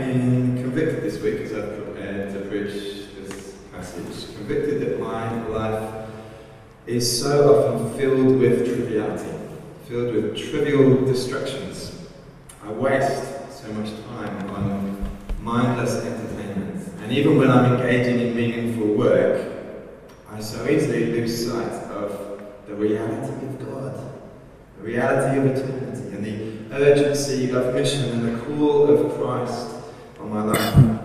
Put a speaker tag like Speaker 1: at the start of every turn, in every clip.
Speaker 1: been convicted this week as I've prepared to preach this passage. Convicted that my life is so often filled with triviality, filled with trivial distractions. I waste so much time on mindless entertainment. And even when I'm engaging in meaningful work, I so easily lose sight of the reality of God, the reality of eternity, and the urgency of mission and the call of Christ on my life.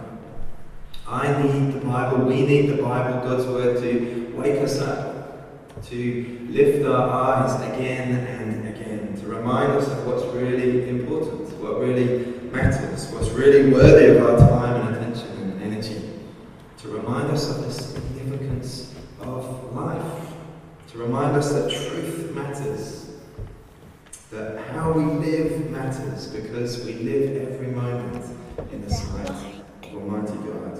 Speaker 1: I need the Bible, we need the Bible, God's Word, to wake us up, to lift our eyes again and again, to remind us of what's really important, what really matters, what's really worthy of our time and attention and energy, to remind us of the significance of life, to remind us that truth matters, that how we live matters, because we live every moment in the sight of Almighty God.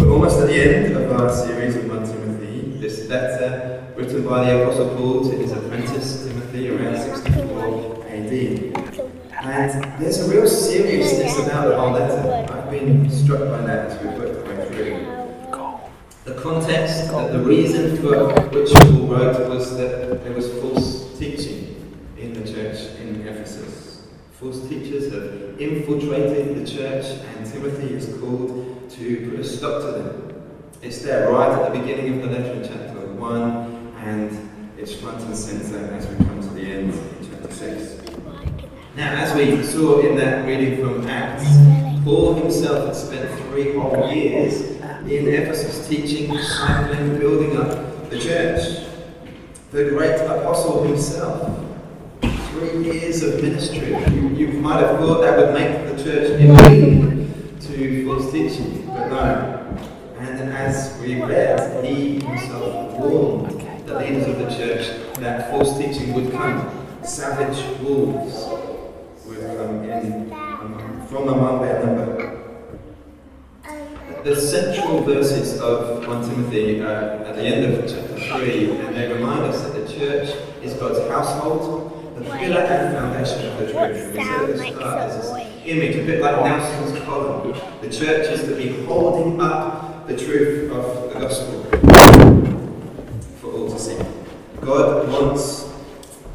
Speaker 1: We're almost at the end of our series on 1 Timothy, this letter written by the Apostle Paul to his apprentice Timothy around 64 AD. And there's a real seriousness about the whole letter. I've been struck by that as we've worked our way through. The context, the reason for which Paul wrote was that there was false teaching in the church in Ephesus. False teachers have infiltrated the church, and Timothy is called to put a stop to them. It's there right at the beginning of the letter in chapter 1, and it's front and centre as we come to the end in chapter 6. Now, as we saw in that reading from Acts, Paul himself had spent three whole years in Ephesus teaching, discipling, building up the church. The great apostle himself. Three years of ministry. You, you might have thought that would make the church immune to false teaching, but no. And as we read, he himself warned the leaders of the church that false teaching would come. Savage wolves would come in from among their number. The central verses of 1 Timothy uh, at the end of chapter 3, and they remind us that the church is God's household, the pillar and foundation of the truth. We said at the start, there's image, a bit like Nelson's column. The church is to be holding up the truth of the gospel for all to see. God wants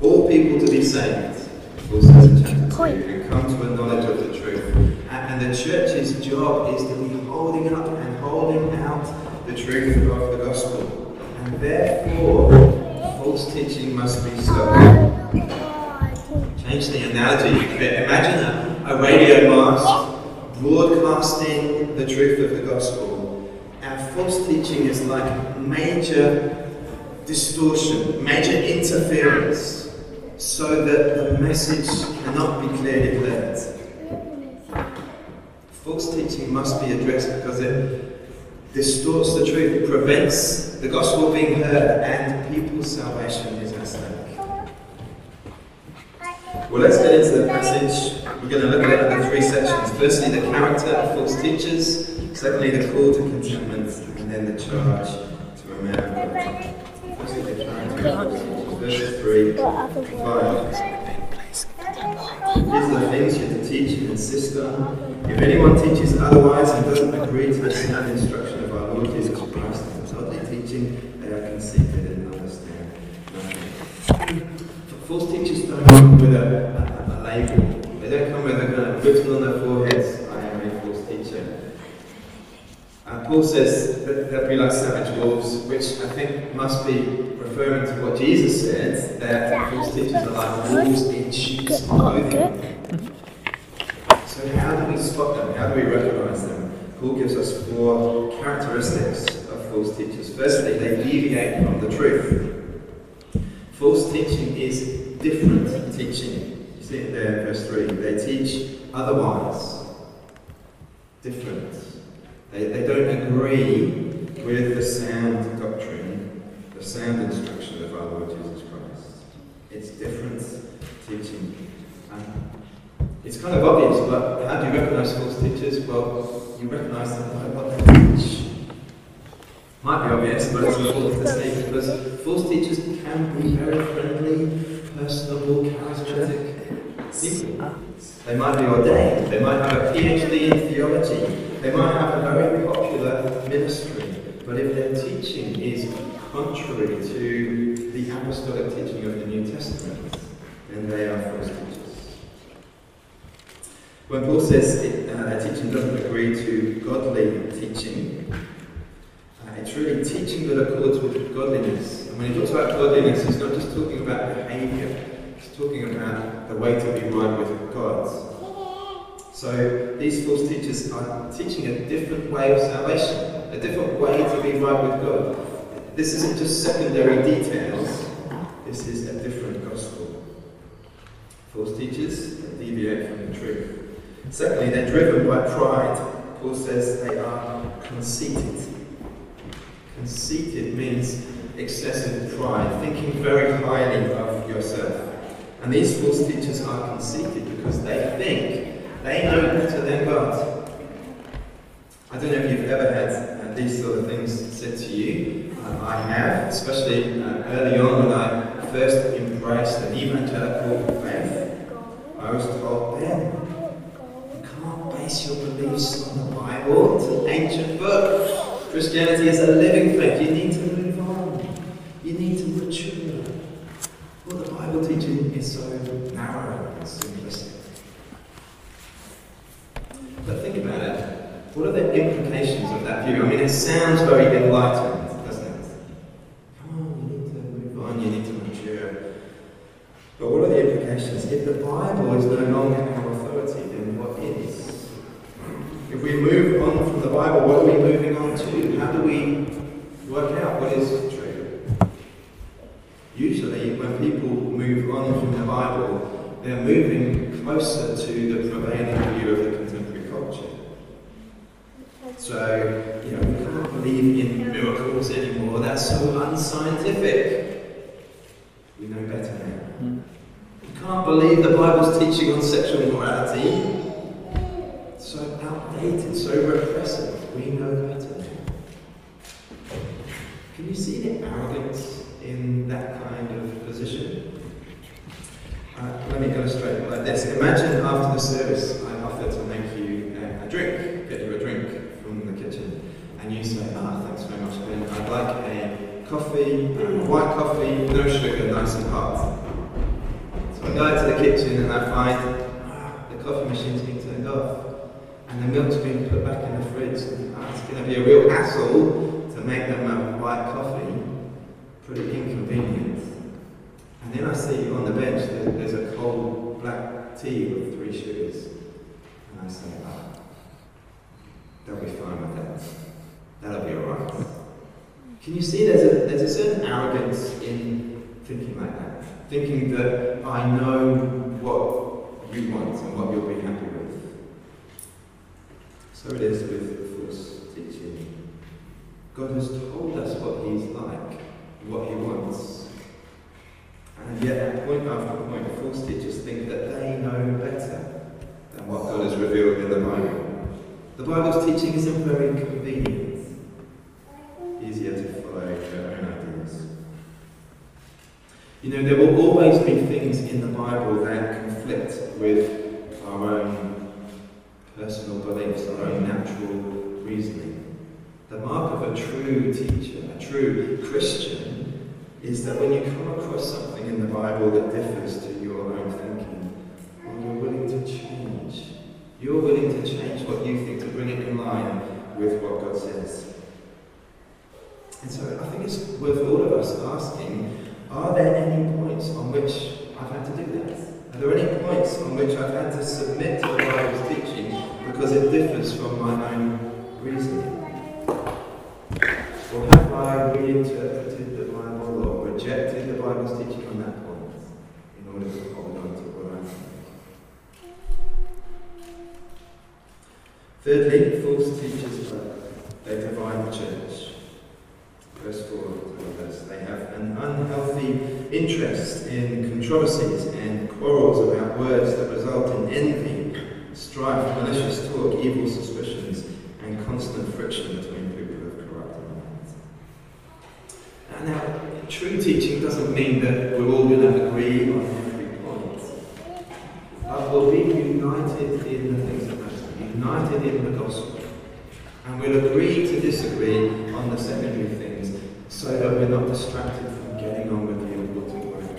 Speaker 1: all people to be saved, Paul says in chapter 2, and come to a knowledge of the truth. And the church's job is to be holding up and holding out the truth of the gospel. And therefore, false teaching must be stopped. Change the analogy. Imagine a, a radio mast broadcasting the truth of the gospel. And false teaching is like major distortion, major interference, so that the message cannot be clearly heard. False teaching must be addressed because it distorts the truth, prevents the gospel being heard, and people's salvation is at stake. Well, let's get into the passage. We're going to look at it in three sections. Firstly, the character of false teachers. Secondly, the call to contentment, and then the charge to of Firstly, the character. Verse 3 5. These are the things you're to teach and insist on. If anyone teaches otherwise and doesn't agree to the sound instruction of our Lord Jesus Christ and godly teaching, they are conceited and understand nothing. False teachers don't come with a, a, a label. They don't come with a kind of written on their foreheads, I am a false teacher. And Paul says that they'll be like savage wolves, which I think must be referring to what Jesus said, that false teachers are like wolves in sheep's clothing. So how do we spot them? How do we recognize them? Paul gives us four characteristics of false teachers. Firstly, they deviate from the truth. Teaching is different teaching. You see it there in verse 3. They teach otherwise. Different. They, they don't agree with the sound doctrine, the sound instruction of our Lord Jesus Christ. It's different teaching. Um, it's kind of obvious, but how do you recognize false teachers? Well, you recognize them by what they teach. Might be obvious, but it's important to say because false teachers can be very friendly, personable, charismatic. people. They might be ordained, they might have a PhD in theology, they might have a very popular ministry, but if their teaching is contrary to the apostolic teaching of the New Testament, then they are false teachers. When Paul says uh, a teaching doesn't agree to godly teaching, really teaching that accords with godliness. And when he talks about godliness, he's not just talking about behaviour, he's talking about the way to be right with God. So these false teachers are teaching a different way of salvation, a different way to be right with God. This isn't just secondary details, this is a different gospel. False teachers deviate from the truth. Secondly, they're driven by pride. Paul says they are conceited. Conceited means excessive pride, thinking very highly of yourself. And these false teachers are conceited because they think they know better than God. I don't know if you've ever had uh, these sort of things said to you. Uh, I have, especially uh, early on when I first embraced an evangelical faith. I was told then, you can't base your beliefs on the Bible. It's an ancient book. Christianity is a living faith. You need to move on. You need to mature. Well, the Bible teaching is so narrow and simplistic. But think about it. What are the implications of that view? I mean, it sounds very enlightened, doesn't it? Come on, you need to move on, you need to mature. But what are the implications? If the Bible is no longer our authority, then what is? If we move on from the Bible, what are we moving on to? How do we work out what is true? Usually, when people move on from the Bible, they're moving closer to the prevailing view of the contemporary culture. So, you know, we can't believe in miracles anymore. That's so unscientific. We know better now. Hmm. We can't believe the Bible's teaching on sexual morality. So outdated, so repressive. We know better now. Can you see the arrogance in that kind of position? Uh, let me illustrate it like this. Imagine after the service, I offer to make you a, a drink, get you a drink from the kitchen, and you say, ah, thanks very much, Ben. I'd like a coffee, um, white coffee, no sugar, nice and hot. So I go into the kitchen and I find ah, the coffee machine's been turned off, and the milk's been put back in the fridge. And, ah, it's going to be a real hassle to make them a white coffee. Pretty inconvenient. And then I see on the bench there's a cold black tea with three sugars. And I say, ah, they'll be fine with that. That'll be alright. Can you see there's a, there's a certain arrogance in thinking like that? Thinking that I know what you want and what you'll be happy with. So it is with false teaching. God has told us what He's like, what He wants. And yet, point after point, false teachers think that they know better than what God has revealed in the Bible. The Bible's teaching isn't very convenient, easier to follow their own ideas. You know, there will always be things in the Bible that conflict with our own personal beliefs, our own natural reasoning. The mark of a true teacher, a true Christian, is that when you come across something in the Bible that differs to your own thinking, well, you're willing to change. You're willing to change what you think to bring it in line with what God says. And so I think it's worth all of us asking are there any points on which I've had to do that? Are there any points on which I've had to submit to the Bible's teaching because it differs from my own reasoning? Or have I reinterpreted teaching on that point in order to hold on to what I? Thirdly, false teachers they divide the church. Verse 4 tells us they have an unhealthy interest in controversies and quarrels about words that result in envy, strife, malicious talk, evil suspicions, and constant friction between people of corrupt minds. Now, true teaching that we're all going to agree on every point. but we'll be united in the things that matter, united in the gospel. And we'll agree to disagree on the secondary things so that we're not distracted from getting on with the important work of.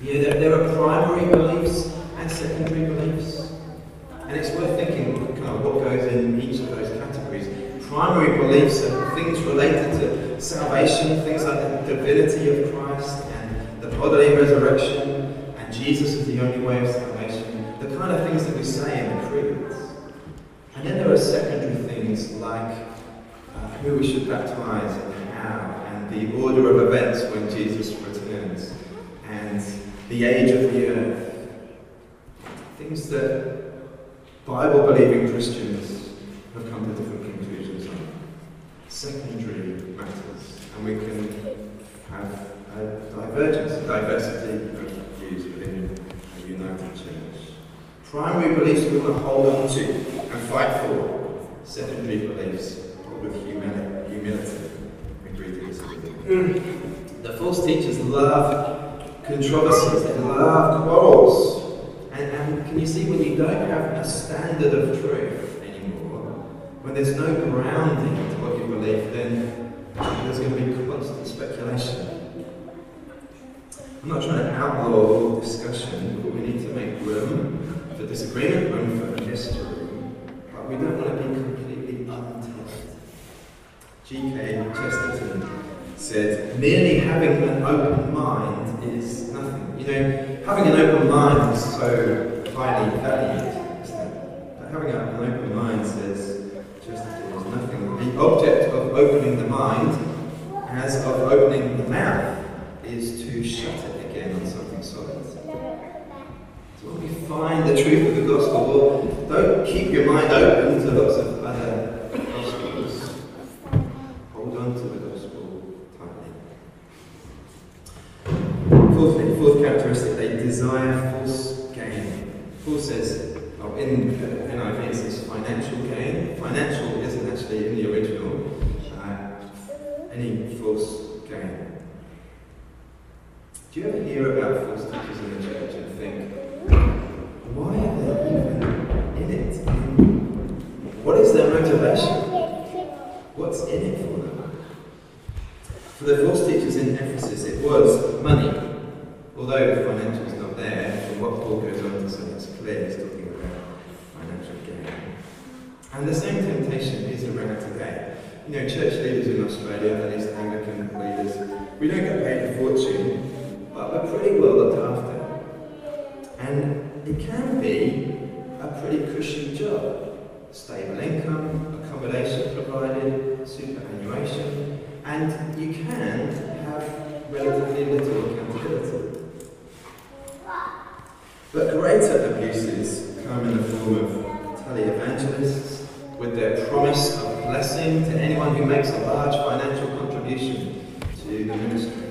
Speaker 1: Yeah, there, there are primary beliefs and secondary beliefs. And it's worth thinking kind of what goes in each of those categories. Primary beliefs are things related salvation, things like the divinity of Christ and the bodily resurrection, and Jesus is the only way of salvation. The kind of things that we say in the creeds. And then there are secondary things like uh, who we should baptize and how, and the order of events when Jesus returns, and the age of the earth. Things that Bible believing Christians have come to different conclusions on. Secondary matters, and we can have a divergence, a diversity of views within a united church. Primary beliefs we want to hold on to and fight for. Secondary beliefs with humility, humility agree to disagree. The false teachers love controversies, they love quarrels. And, and can you see when you don't have a standard of truth anymore, when there's no grounding to what you believe, then there's going to be constant speculation. I'm not trying to outlaw discussion, but we need to make room for disagreement, room for mystery, but we don't want to be completely untested. G.K. Chesterton said, merely having an open mind is nothing. You know, having an open mind is so highly valued? But having an open mind, says Chesterton, is nothing. The object of opening the mind, as of opening the mouth, is to shut it again on something solid. So when we find the truth of the gospel, well, don't keep your mind open to lots of other gospels. Hold on to the gospel tightly. Fourthly, fourth characteristic, they desire false gain. Paul says, oh, in uh, NIV it says financial gain. Financial isn't actually in the original. Uh, any false gain. Do you ever hear about false teachers in the church and think, why are they even in it? What is their motivation? What's in it for them? For the false teachers in Ephesus, it was money. But greater abuses come in the form of televangelists with their promise of blessing to anyone who makes a large financial contribution to the ministry.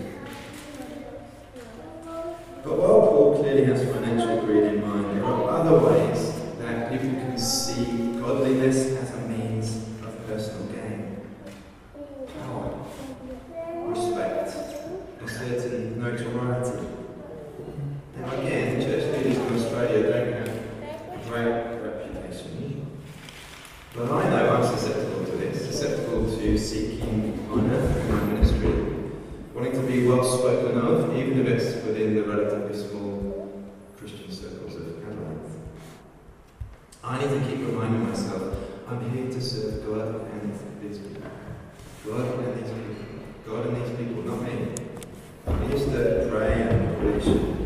Speaker 1: But while Paul clearly has financial greed in mind, there are other ways that people can see godliness as a means of personal gain. Power, respect, a certain notoriety. Now again, church leaders in Australia don't have a great reputation. But I know I'm susceptible to this, susceptible to seeking honour in my ministry, wanting to be well spoken of, even if it's within the relatively small Christian circles of Adelaide. I need to keep reminding myself I'm here to serve God and these people. God and these people. God and these people, not me. I used to pray and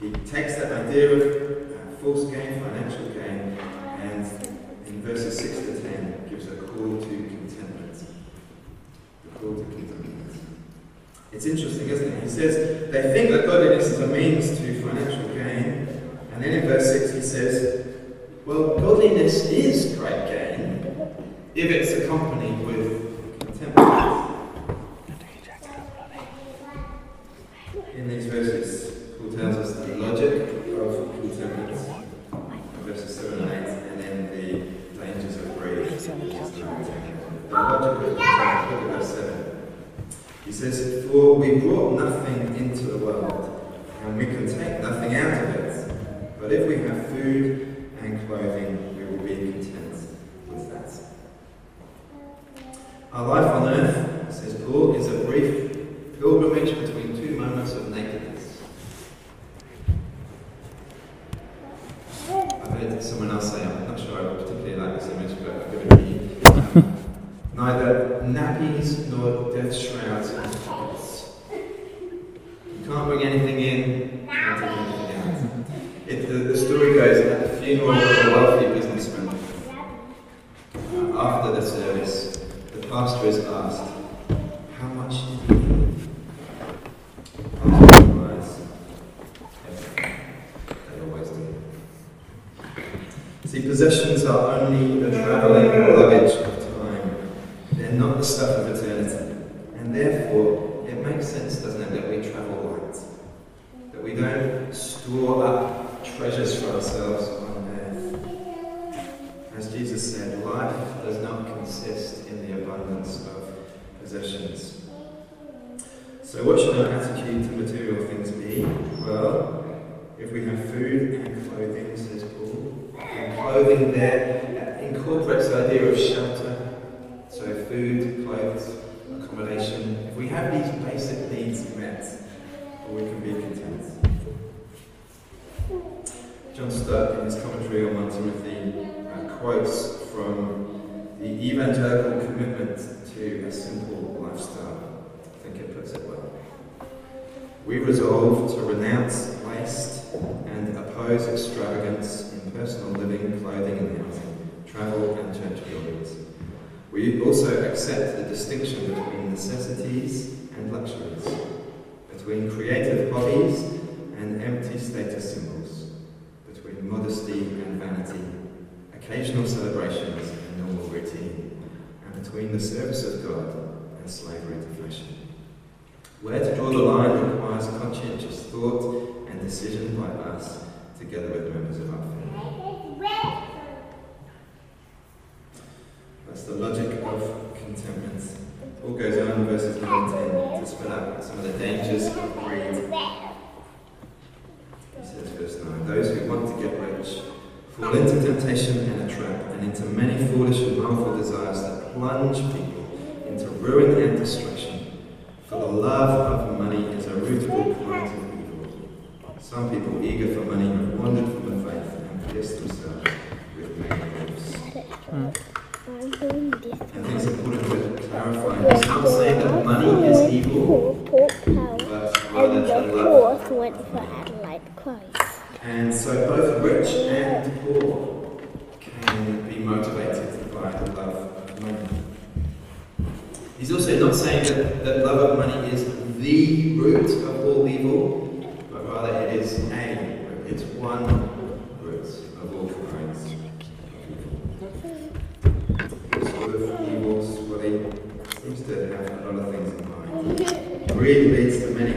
Speaker 1: he takes that idea of uh, false gain, financial gain, and in verses 6 to 10 gives a call to contentment. The call to contentment. It's interesting, isn't it? He says they think that godliness is a means to financial gain, and then in verse 6 he says, Well, godliness is great gain if it's accompanied with heard someone else say, I'm not sure I particularly like this image, but I'm going to be. Um, neither nappies nor death shrouds are hot. You can't bring anything in doing there uh, incorporates the idea of shelter, so food, clothes, accommodation. If we have these basic needs met, we can be content. John Stott, in his commentary on 1 Timothy, uh, quotes from the evangelical commitment to a simple lifestyle. I think it puts it well. We resolve to renounce We also accept the distinction between necessities and luxuries, between creative hobbies and empty status symbols, between modesty and vanity, occasional celebrations and normal routine, and between the service of God and slavery to fashion. Where to draw the line requires conscientious thought and decision by us together with members of our family. things in mind. Really leads to many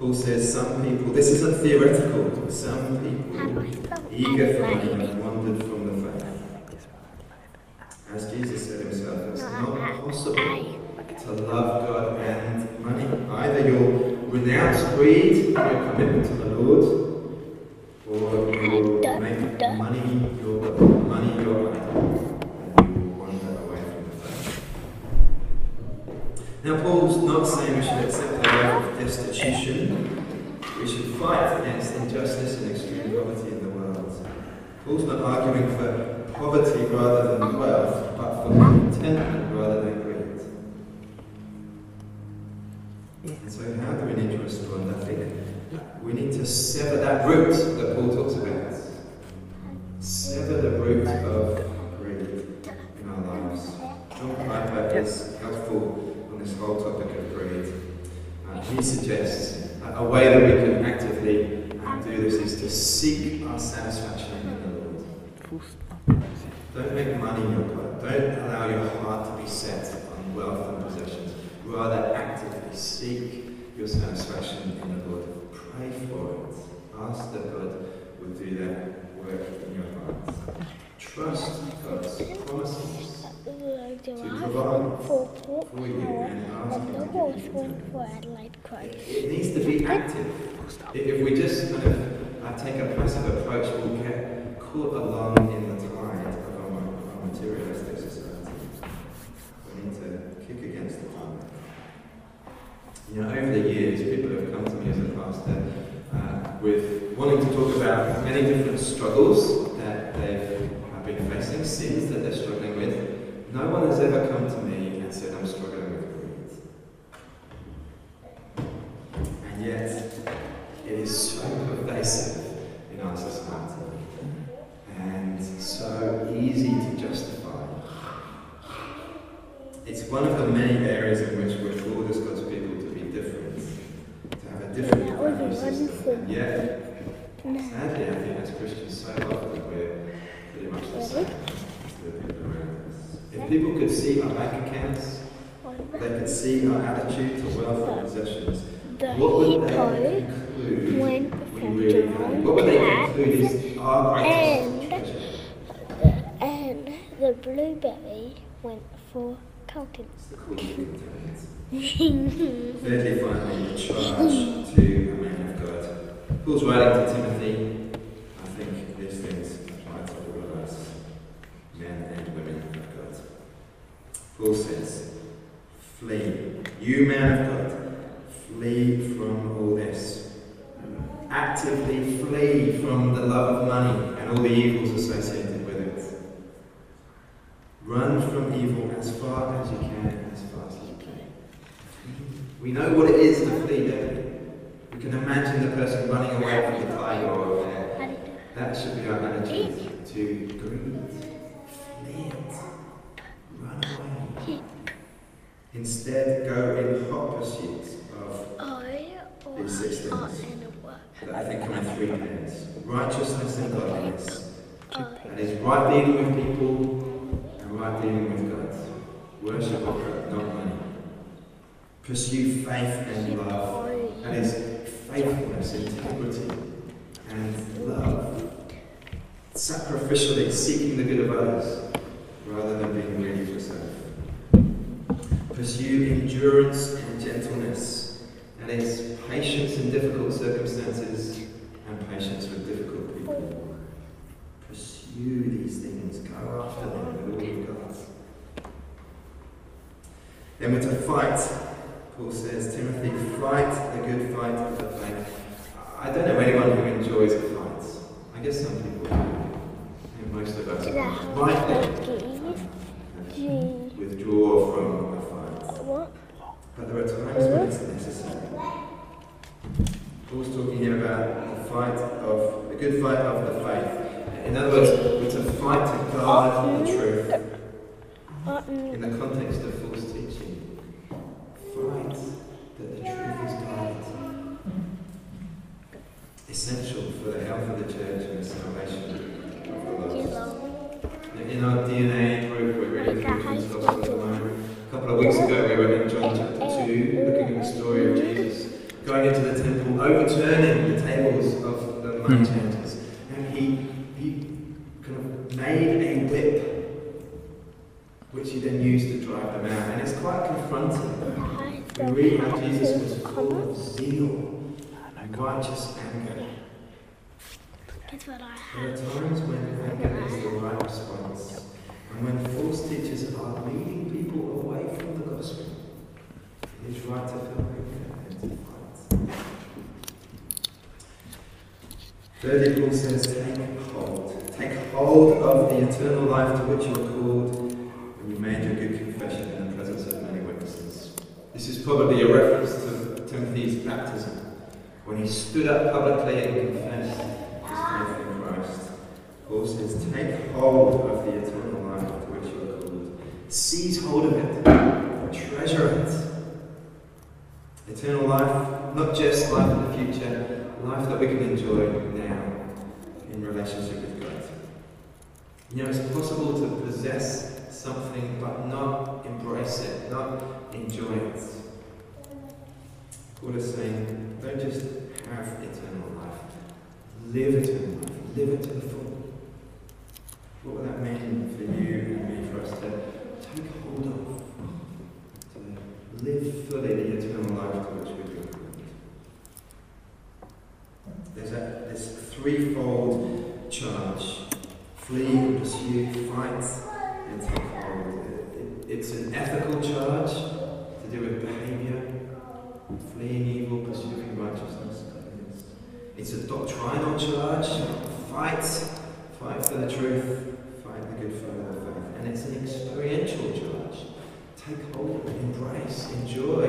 Speaker 1: Paul says some people, this isn't theoretical, some people eager for money have wandered from the faith. As Jesus said himself, it's not possible to love God and money. Either you'll renounce greed your commitment to the Lord, he suggests a, way that we can actively do this is to seek our satisfaction in the Lord. Don't make money your God. Don't allow your heart to be set on wealth and possessions. Rather, actively seek your satisfaction in the Lord. Pray for it. Ask that God will do that work in your heart. Trust God's promises
Speaker 2: to
Speaker 1: provide
Speaker 2: for
Speaker 1: for you and ask
Speaker 2: and
Speaker 1: Him
Speaker 2: the horse
Speaker 1: give
Speaker 2: for it
Speaker 1: needs to be active. If we just kind of uh, take a passive approach, we'll get caught along in the tide of our, our materialistic society. We need to kick against the tide. You know, over the years, people have come to me as a pastor uh, with wanting to talk about many different struggles that they've been facing, sins that they're struggling with. No one has ever come to me and said, I'm struggling with greed. And yet, it is so pervasive in our society and so easy to justify. It's one of the many areas in which we're called as God's people to be different, to have a different value system. And yet, sadly, I think as Christians, so often we're pretty much the same to the people around us. If people could see our bank accounts, they could see our attitude to wealth and possessions, what would they conclude
Speaker 2: went
Speaker 1: we really? What would they conclude is our
Speaker 2: and-
Speaker 1: greatest treasure?
Speaker 2: and the blueberry went for Calton.
Speaker 1: It's the cool content. Thirdly, finally, the charge to a man of God. Paul's writing to Timothy. I think these things apply to all of us, men and women of God. Paul says, Flee. You, man of God, flee from all this. Actively flee from the love of money and all the evils associated with it. Run from evil as far as you can, as fast as you can. We know what it is to flee, don't we? We can imagine the person running away from the tiger or bear.
Speaker 2: How do you do
Speaker 1: That should be our attitude to greed. Flee it. Run away. Instead, go in hot pursuit of
Speaker 2: I or
Speaker 1: These six things.
Speaker 2: art in a work.
Speaker 1: that I think come in three pairs righteousness and godliness.
Speaker 2: I
Speaker 1: That is right dealing with people and right dealing with God. Worship of God, not money. Pursue faith and love. That is faithfulness, integrity, and love. Sacrificially seeking the good of others rather than being greedy for self. Pursue endurance and gentleness. That is patience in difficult circumstances and patience with difficult people. Pursue these things, go after them with all you've got. Then we're to fight. Paul says, Timothy, fight the good fight of the faith. I don't know anyone who enjoys a fight. I guess some people do. I think most of us
Speaker 2: Did I have
Speaker 1: rightly
Speaker 2: G?
Speaker 1: withdraw from a fight.
Speaker 2: What?
Speaker 1: But there are times when it's necessary. Paul's talking here about the fight of the good fight of the faith. In other words, we're to fight to guard the truth
Speaker 2: Martin.
Speaker 1: in the context of false teaching. Fight that the truth is guarded. salvation of the lost.
Speaker 2: Yellow.
Speaker 1: In our DNA group, we're reading through John's Gospel at the moment. A couple of weeks ago, we were in John chapter 2, looking at the story of Jesus going into the temple, overturning the tables of the money changers. Hmm. And he, he kind of made a whip, which he then used to drive them out. And it's quite confronting. We read how Jesus was full of zeal and righteous anger.
Speaker 2: Guess what I
Speaker 1: There are times when anger is the right response, and when false teachers are leading people away from the gospel, it is right to feel anger and to fight. Thirdly, Paul says, take hold. Take hold of the eternal life to which you are called when you made your good confession in the presence of many witnesses. This is probably a reference to Timothy's baptism, when he stood up publicly and confessed his faith in Christ. Paul says, take hold of the eternal life to which you are called. Seize hold of it. Treasure it. Eternal life, not just life in the future, life that we can enjoy in relationship with God. You know, it's possible to possess something but not embrace it, not enjoy it. Paul is saying, don't just have eternal life, live eternal life, live it to the full. What would that mean for you and me, for us to take hold of, to live fully the eternal life to which we've? There's a, this threefold charge flee, pursue, fight, and take hold. It- it- it's an ethical charge to do with behavior, fleeing evil, pursuing righteousness. It's a doctrinal charge, fight, fight for the truth, fight the good fight of the faith. And it's an experiential charge. Take hold embrace, enjoy,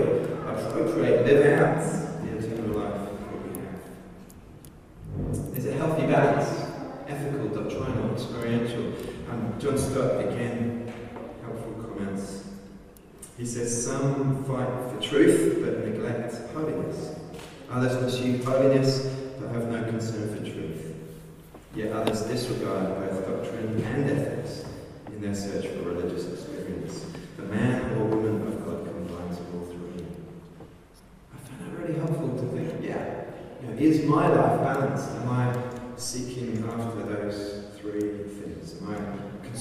Speaker 1: appropriate, live out the eternal life that we have. Balance, ethical, doctrinal, experiential. And John Stott, again, helpful comments. He says some fight for truth but neglect holiness. Others pursue holiness but have no concern for truth. Yet others disregard both doctrine and ethics in their search for religious experience. The man or woman of God combines all three. I found that really helpful to think, yeah, you know, is my life balanced? Am I seeking after those three things? Am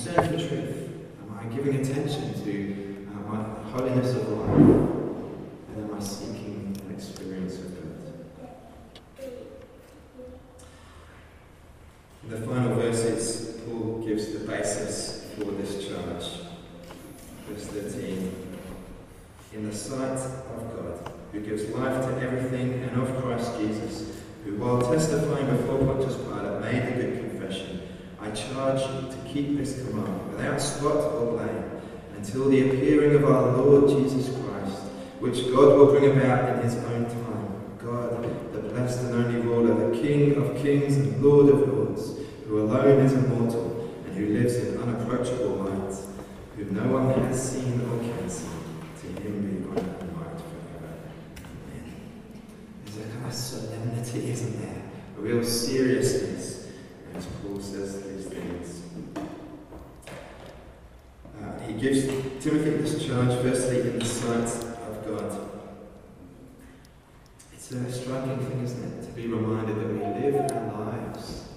Speaker 1: For truth? Am I giving attention to uh, my holiness of life? And am I seeking an experience of God? In the final verses, Paul gives the basis for this charge. Verse 13. In the sight of God, who gives life to everything, and of Christ Jesus, who, while testifying before Pontius Pilate, made a good confession, I to keep this command without spot or blame until the appearing of our Lord Jesus Christ, which God will bring about in his own time. God, the blessed and only ruler, the King of kings and Lord of lords, who alone is immortal and who lives in unapproachable light, who no one has seen or can see. To him be honour and might forever. Amen. There's a kind of solemnity, isn't there? A real seriousness Paul says these things. Uh, he gives Timothy this charge, firstly, in the sight of God. It's a striking thing, isn't it, to be reminded that we live our lives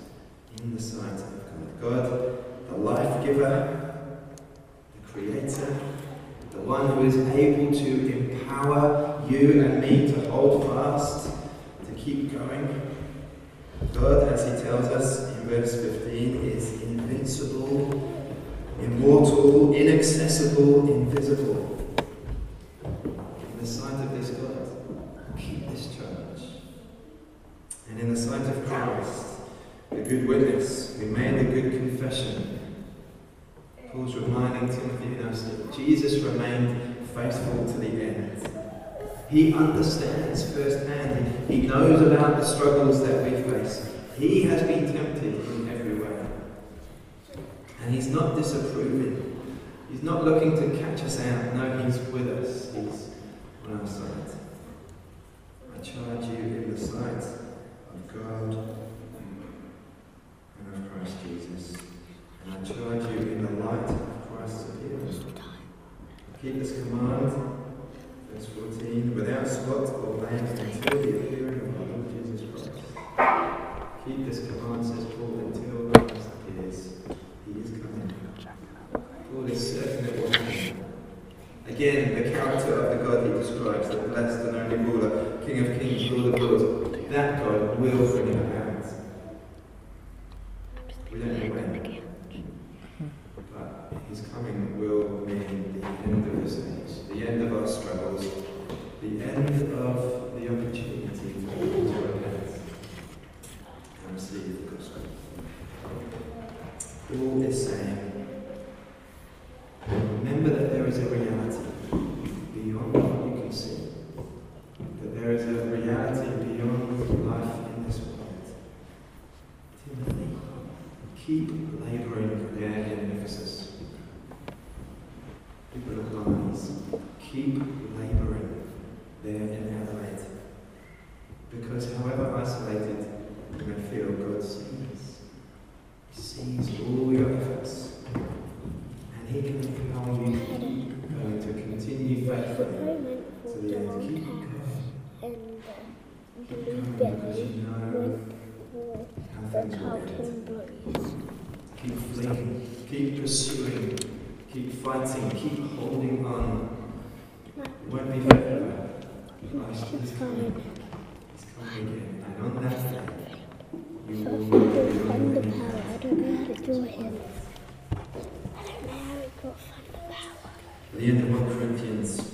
Speaker 1: in the sight of God. God, the life giver, the creator, the one who is able to empower you and me to hold fast, to keep going. God, as he tells us in verse 15, is invincible, immortal, inaccessible, invisible. In the sight of this God, keep this church. And in the sight of Christ, the good witness who made the good confession, Paul's reminding Timothy and us that Jesus remained faithful to the end. He understands this firsthand. He knows about the struggles that we face. He has been tempted in every way. And he's not disapproving. He's not looking to catch us out. No, he's with us. He's on our side. I charge you in the sight of God and of Christ Jesus. And I charge you in the light of Christ's appearance. Keep this command verse 14, without spot or blame until the appearing of our Lord Jesus Christ. Keep this command, says Paul, until Christ appears. He is coming. Paul is certain it will happen. Again, the character of the God he describes, the blessed and only ruler, King of kings, Lord of lords, that God will bring about. We don't know when, but his coming will mean the end of this age, the end of our struggles, the end of the opportunity for people to repent and receive the gospel. Paul is saying, remember that there is a reality beyond what you can see, that there is a reality beyond life in this world. Timothy, keep labouring there in Ephesus. People of lies, keep labouring there in Adelaide. Because however isolated you may feel, God sees. He sees all your efforts. And He can to continue faithfully to the end.
Speaker 2: the
Speaker 1: going.
Speaker 2: and uh,
Speaker 1: Keep
Speaker 2: Blue
Speaker 1: going because
Speaker 2: Berry
Speaker 1: you know
Speaker 2: went for the
Speaker 1: will end. Keep fleeing, keep pursuing, keep fighting, keep holding on. Won't. Christ is coming. He's coming again. And on that day, you will any
Speaker 2: power. I don't know how to do him. I don't know how he got thunder power.
Speaker 1: The end of 1 Corinthians,